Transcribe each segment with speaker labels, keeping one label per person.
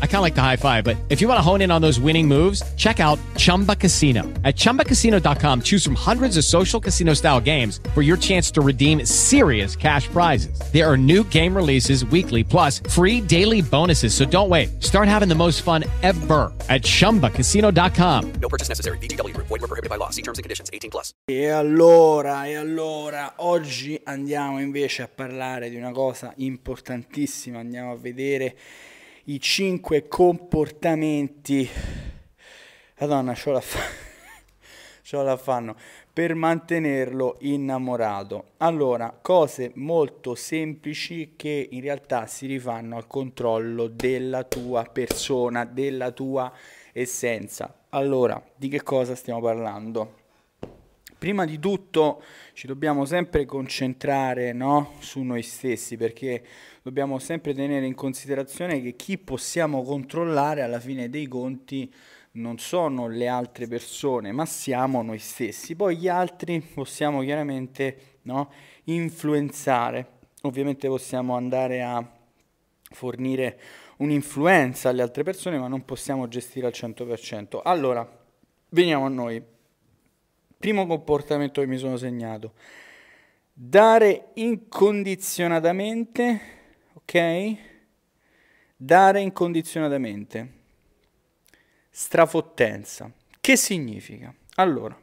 Speaker 1: I kind of like the high five, but if you want to hone in on those winning moves, check out Chumba Casino. At ChumbaCasino.com, choose from hundreds of social casino style games for your chance to redeem serious cash prizes. There are new game releases weekly, plus free daily bonuses. So don't wait. Start having the most fun ever at ChumbaCasino.com.
Speaker 2: No purchase necessary. VGW Group. Void were prohibited by law. See terms and conditions. 18 plus.
Speaker 3: E allora, e allora, oggi andiamo invece a parlare di una cosa importantissima. Andiamo a vedere i cinque comportamenti. Madonna, ce la, fa... ce la fanno per mantenerlo innamorato. Allora, cose molto semplici che in realtà si rifanno al controllo della tua persona, della tua essenza. Allora, di che cosa stiamo parlando? Prima di tutto ci dobbiamo sempre concentrare no, su noi stessi perché dobbiamo sempre tenere in considerazione che chi possiamo controllare alla fine dei conti non sono le altre persone, ma siamo noi stessi. Poi gli altri possiamo chiaramente no, influenzare. Ovviamente possiamo andare a fornire un'influenza alle altre persone, ma non possiamo gestire al 100%. Allora, veniamo a noi. Primo comportamento che mi sono segnato. Dare incondizionatamente, ok? Dare incondizionatamente. Strafottenza. Che significa? Allora,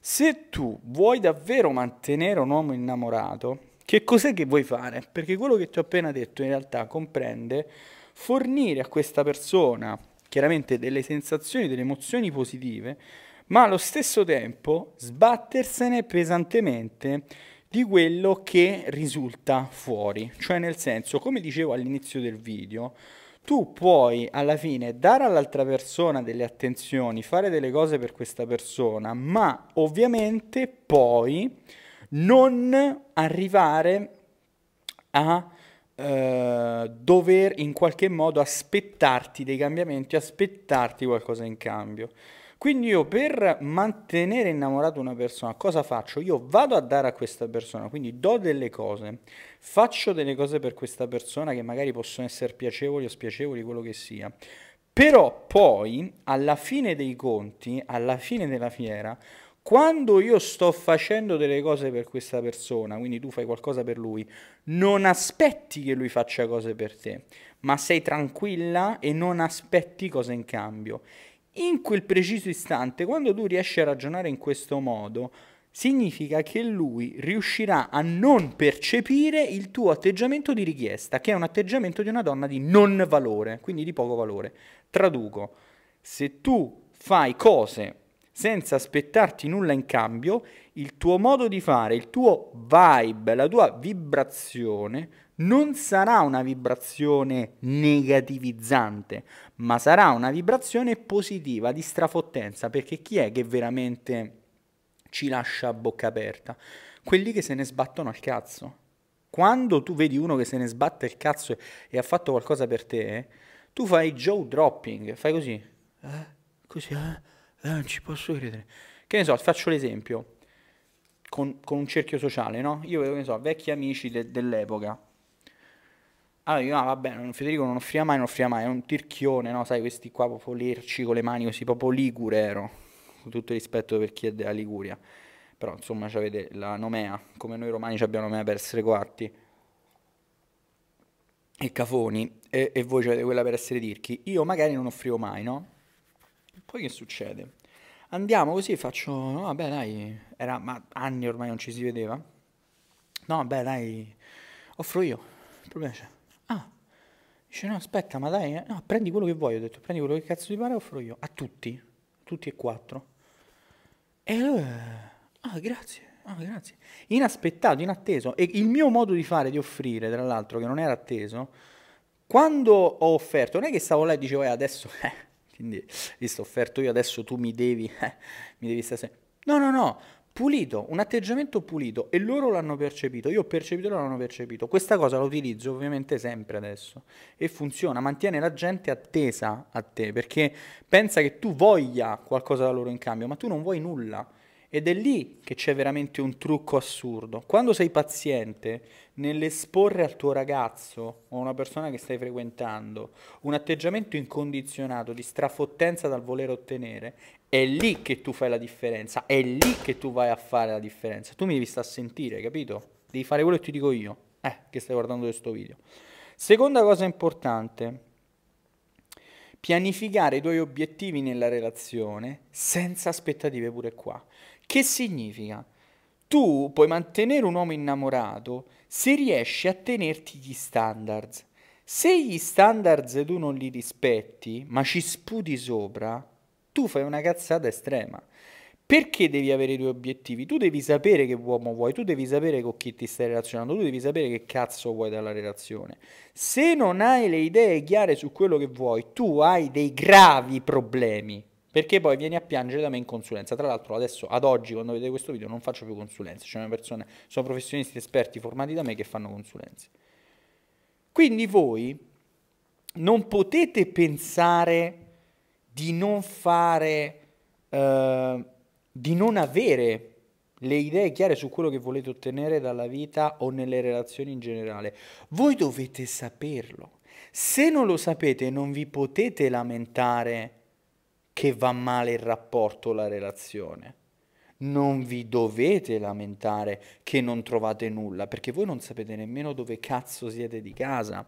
Speaker 3: se tu vuoi davvero mantenere un uomo innamorato, che cos'è che vuoi fare? Perché quello che ti ho appena detto in realtà comprende fornire a questa persona chiaramente delle sensazioni, delle emozioni positive, ma allo stesso tempo sbattersene pesantemente di quello che risulta fuori. Cioè nel senso, come dicevo all'inizio del video, tu puoi alla fine dare all'altra persona delle attenzioni, fare delle cose per questa persona, ma ovviamente poi non arrivare a eh, dover in qualche modo aspettarti dei cambiamenti, aspettarti qualcosa in cambio. Quindi io per mantenere innamorato una persona, cosa faccio? Io vado a dare a questa persona, quindi do delle cose, faccio delle cose per questa persona che magari possono essere piacevoli o spiacevoli, quello che sia. Però poi, alla fine dei conti, alla fine della fiera, quando io sto facendo delle cose per questa persona, quindi tu fai qualcosa per lui, non aspetti che lui faccia cose per te, ma sei tranquilla e non aspetti cose in cambio. In quel preciso istante, quando tu riesci a ragionare in questo modo, significa che lui riuscirà a non percepire il tuo atteggiamento di richiesta, che è un atteggiamento di una donna di non valore, quindi di poco valore. Traduco, se tu fai cose senza aspettarti nulla in cambio, il tuo modo di fare, il tuo vibe, la tua vibrazione non sarà una vibrazione negativizzante, ma sarà una vibrazione positiva di strafottenza, perché chi è che veramente ci lascia a bocca aperta? Quelli che se ne sbattono al cazzo. Quando tu vedi uno che se ne sbatte il cazzo e ha fatto qualcosa per te, tu fai jaw dropping, fai così. Eh? Così, eh? eh? Non ci posso credere. Che ne so, faccio l'esempio. Con, con un cerchio sociale, no? Io che ne so, vecchi amici de- dell'epoca, allora io, ah, vabbè, Federico non offriva mai, non offriva mai, è un tirchione, no? Sai, questi qua proprio lerci con le mani così, proprio ligure ero, con tutto il rispetto per chi è della Liguria. Però, insomma, avete la nomea, come noi romani abbiamo nomea per essere coatti. E cafoni, e, e voi avete quella per essere tirchi. Io magari non offrivo mai, no? Poi che succede? Andiamo così, faccio, no, vabbè, dai, era, ma anni ormai non ci si vedeva. No, vabbè, dai, offro io, il problema c'è. Dice no aspetta ma dai, eh. no prendi quello che vuoi, ho detto prendi quello che cazzo ti pare offro io, a tutti, tutti e quattro. E allora, ah, grazie, ah, grazie. Inaspettato, inatteso. E il mio modo di fare, di offrire, tra l'altro, che non era atteso, quando ho offerto, non è che stavo là e dicevo, eh, adesso, eh, quindi, visto offerto io, adesso tu mi devi, eh, mi devi stare... No, no, no, pulito, un atteggiamento pulito e loro l'hanno percepito, io ho percepito loro l'hanno percepito. Questa cosa la utilizzo ovviamente sempre adesso e funziona, mantiene la gente attesa a te perché pensa che tu voglia qualcosa da loro in cambio, ma tu non vuoi nulla. Ed è lì che c'è veramente un trucco assurdo. Quando sei paziente nell'esporre al tuo ragazzo o a una persona che stai frequentando un atteggiamento incondizionato di strafottenza dal voler ottenere, è lì che tu fai la differenza, è lì che tu vai a fare la differenza. Tu mi devi stare a sentire, capito? Devi fare quello che ti dico io, eh, che stai guardando questo video. Seconda cosa importante, pianificare i tuoi obiettivi nella relazione senza aspettative pure qua. Che significa? Tu puoi mantenere un uomo innamorato se riesci a tenerti gli standards. Se gli standards tu non li rispetti, ma ci sputi sopra, tu fai una cazzata estrema. Perché devi avere i tuoi obiettivi? Tu devi sapere che uomo vuoi, tu devi sapere con chi ti stai relazionando, tu devi sapere che cazzo vuoi dalla relazione. Se non hai le idee chiare su quello che vuoi, tu hai dei gravi problemi perché poi vieni a piangere da me in consulenza. Tra l'altro adesso, ad oggi, quando vedete questo video, non faccio più consulenze, c'è una persona, sono professionisti esperti formati da me che fanno consulenze. Quindi voi non potete pensare di non fare, eh, di non avere le idee chiare su quello che volete ottenere dalla vita o nelle relazioni in generale. Voi dovete saperlo. Se non lo sapete non vi potete lamentare che va male il rapporto, la relazione. Non vi dovete lamentare che non trovate nulla, perché voi non sapete nemmeno dove cazzo siete di casa.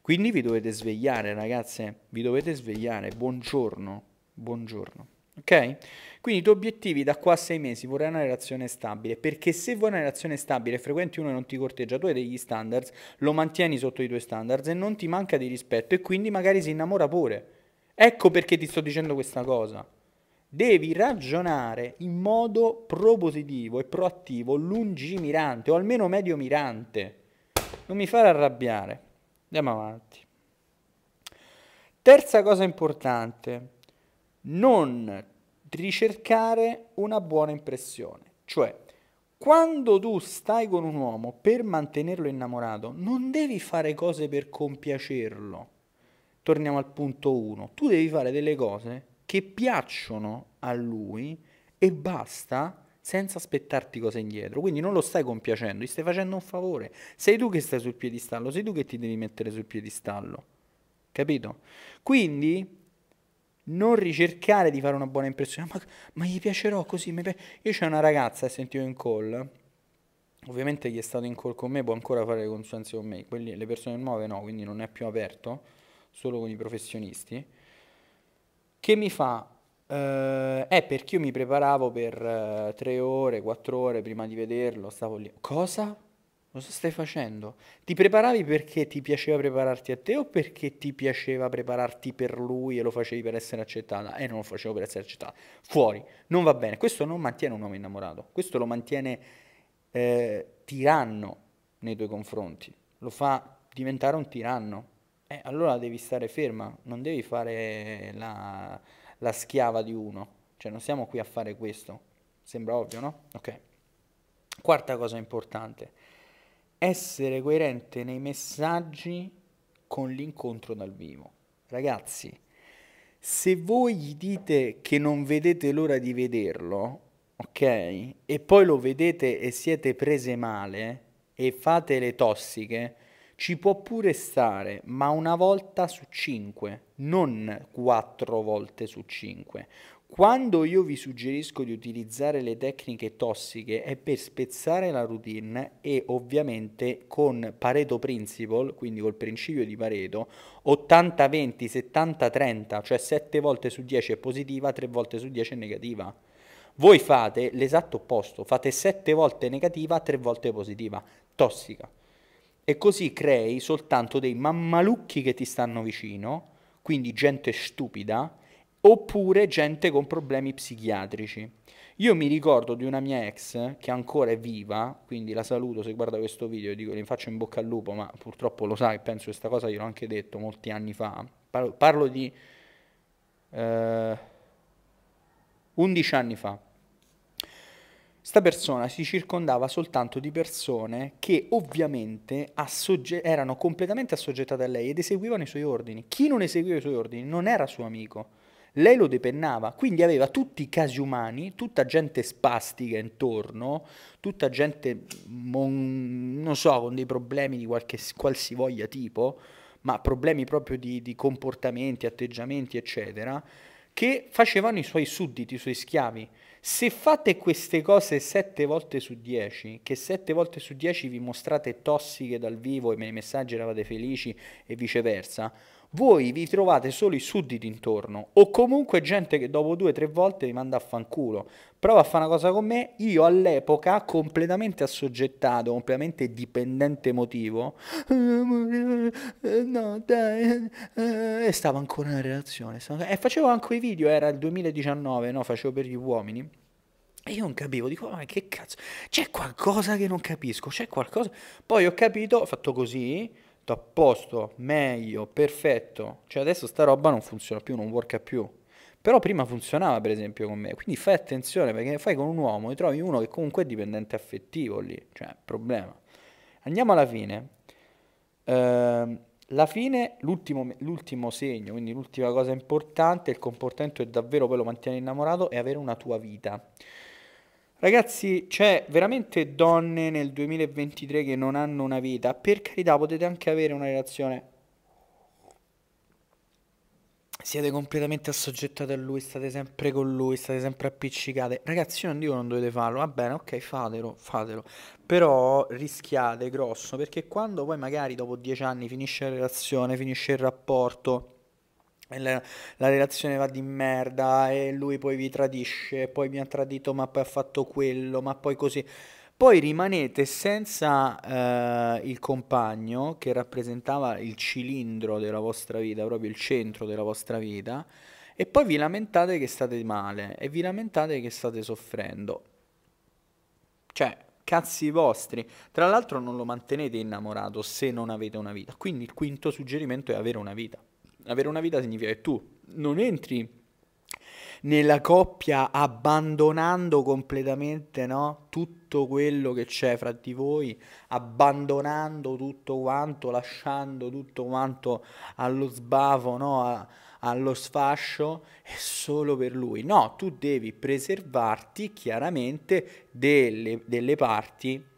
Speaker 3: Quindi vi dovete svegliare, ragazze, vi dovete svegliare. Buongiorno, buongiorno. Ok? Quindi i tuoi obiettivi da qua a sei mesi vorrai una relazione stabile, perché se vuoi una relazione stabile, frequenti uno e non ti corteggia, tu hai degli standards, lo mantieni sotto i tuoi standards e non ti manca di rispetto e quindi magari si innamora pure. Ecco perché ti sto dicendo questa cosa. Devi ragionare in modo propositivo e proattivo, lungimirante o almeno medio mirante. Non mi fare arrabbiare. Andiamo avanti. Terza cosa importante, non ricercare una buona impressione. Cioè, quando tu stai con un uomo per mantenerlo innamorato, non devi fare cose per compiacerlo torniamo al punto 1. Tu devi fare delle cose che piacciono a lui e basta senza aspettarti cose indietro. Quindi non lo stai compiacendo, gli stai facendo un favore. Sei tu che stai sul piedistallo, sei tu che ti devi mettere sul piedistallo. Capito? Quindi non ricercare di fare una buona impressione, ma, ma gli piacerò così. Pi- Io c'è una ragazza che sentivo in call, ovviamente chi è stato in call con me può ancora fare le consulenze con me, Quelli, le persone nuove no, quindi non è più aperto solo con i professionisti, che mi fa, eh, è perché io mi preparavo per eh, tre ore, quattro ore prima di vederlo, stavo lì. Cosa? Cosa stai facendo? Ti preparavi perché ti piaceva prepararti a te o perché ti piaceva prepararti per lui e lo facevi per essere accettata? E eh, non lo facevo per essere accettata. Fuori, non va bene. Questo non mantiene un uomo innamorato, questo lo mantiene eh, tiranno nei tuoi confronti, lo fa diventare un tiranno eh, allora devi stare ferma, non devi fare la, la schiava di uno. Cioè non siamo qui a fare questo. Sembra ovvio, no? Ok. Quarta cosa importante. Essere coerente nei messaggi con l'incontro dal vivo. Ragazzi, se voi gli dite che non vedete l'ora di vederlo, ok? E poi lo vedete e siete prese male e fate le tossiche, ci può pure stare, ma una volta su cinque, non quattro volte su cinque. Quando io vi suggerisco di utilizzare le tecniche tossiche è per spezzare la routine e ovviamente con Pareto Principle, quindi col principio di Pareto, 80-20, 70-30, cioè 7 volte su 10 è positiva, 3 volte su 10 è negativa. Voi fate l'esatto opposto, fate 7 volte negativa, 3 volte positiva, tossica e così crei soltanto dei mammalucchi che ti stanno vicino, quindi gente stupida, oppure gente con problemi psichiatrici. Io mi ricordo di una mia ex che ancora è viva, quindi la saluto se guarda questo video, dico le faccio in bocca al lupo, ma purtroppo lo sai, penso questa cosa gliel'ho anche detto molti anni fa. Parlo, parlo di eh, 11 anni fa. Sta persona si circondava soltanto di persone che ovviamente assogge- erano completamente assoggettate a lei ed eseguivano i suoi ordini. Chi non eseguiva i suoi ordini non era suo amico. Lei lo depennava, quindi aveva tutti i casi umani, tutta gente spastica intorno, tutta gente, mon- non so, con dei problemi di qualche qualsivoglia tipo, ma problemi proprio di, di comportamenti, atteggiamenti, eccetera, che facevano i suoi sudditi, i suoi schiavi. Se fate queste cose sette volte su dieci, che sette volte su dieci vi mostrate tossiche dal vivo e nei messaggi eravate felici e viceversa, voi vi trovate solo i sudditi intorno o comunque gente che dopo due o tre volte vi manda a fanculo. Prova a fare una cosa con me, io all'epoca completamente assoggettato, completamente dipendente emotivo, no dai, e stavo ancora in relazione, e facevo anche i video, era il 2019, no, facevo per gli uomini. E io non capivo, dico, ma che cazzo, c'è qualcosa che non capisco, c'è qualcosa. Poi ho capito, ho fatto così, a posto, meglio, perfetto. Cioè adesso sta roba non funziona più, non worka più. Però prima funzionava per esempio con me, quindi fai attenzione perché fai con un uomo e trovi uno che comunque è dipendente affettivo lì, cioè problema. Andiamo alla fine. Uh, la fine, l'ultimo, l'ultimo segno, quindi l'ultima cosa importante, il comportamento è davvero poi lo mantieni innamorato, è avere una tua vita. Ragazzi, c'è veramente donne nel 2023 che non hanno una vita. Per carità, potete anche avere una relazione. Siete completamente assoggettate a lui, state sempre con lui, state sempre appiccicate. Ragazzi, io non dico non dovete farlo, va bene, ok, fatelo, fatelo. Però rischiate grosso, perché quando poi magari dopo dieci anni finisce la relazione, finisce il rapporto la, la, relazione va di merda e lui poi vi tradisce, poi mi ha tradito ma poi ha fatto quello, ma poi così. Poi rimanete senza eh, il compagno che rappresentava il cilindro della vostra vita, proprio il centro della vostra vita, e poi vi lamentate che state male e vi lamentate che state soffrendo. Cioè, cazzi vostri. Tra l'altro non lo mantenete innamorato se non avete una vita. Quindi il quinto suggerimento è avere una vita. Avere una vita significa che tu non entri nella coppia abbandonando completamente no? tutto quello che c'è fra di voi, abbandonando tutto quanto, lasciando tutto quanto allo sbavo, no? A, allo sfascio, è solo per lui. No, tu devi preservarti chiaramente delle, delle parti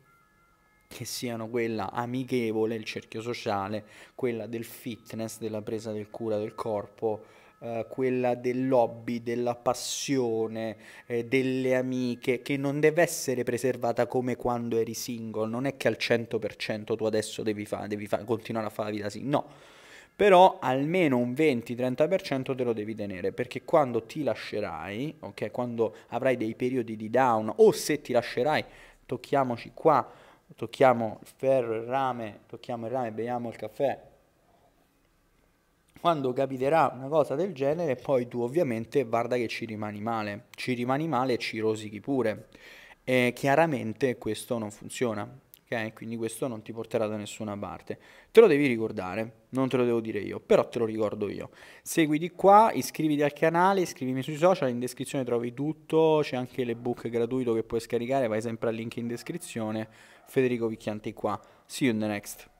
Speaker 3: che siano quella amichevole, il cerchio sociale, quella del fitness, della presa del cura del corpo, eh, quella dell'hobby, della passione, eh, delle amiche, che non deve essere preservata come quando eri single, non è che al 100% tu adesso devi, fa- devi fa- continuare a fare la vita sì, no. Però almeno un 20-30% te lo devi tenere perché quando ti lascerai, ok, quando avrai dei periodi di down o se ti lascerai, tocchiamoci qua, tocchiamo il ferro, il rame, tocchiamo il rame, beviamo il caffè. Quando capiterà una cosa del genere, poi tu ovviamente guarda che ci rimani male, ci rimani male e ci rosichi pure. E chiaramente questo non funziona, ok? Quindi questo non ti porterà da nessuna parte. Te lo devi ricordare, non te lo devo dire io, però te lo ricordo io. Seguiti qua, iscriviti al canale, iscrivimi sui social, in descrizione trovi tutto, c'è anche l'ebook gratuito che puoi scaricare, vai sempre al link in descrizione. Federico Vicchianti qua. See you in the next.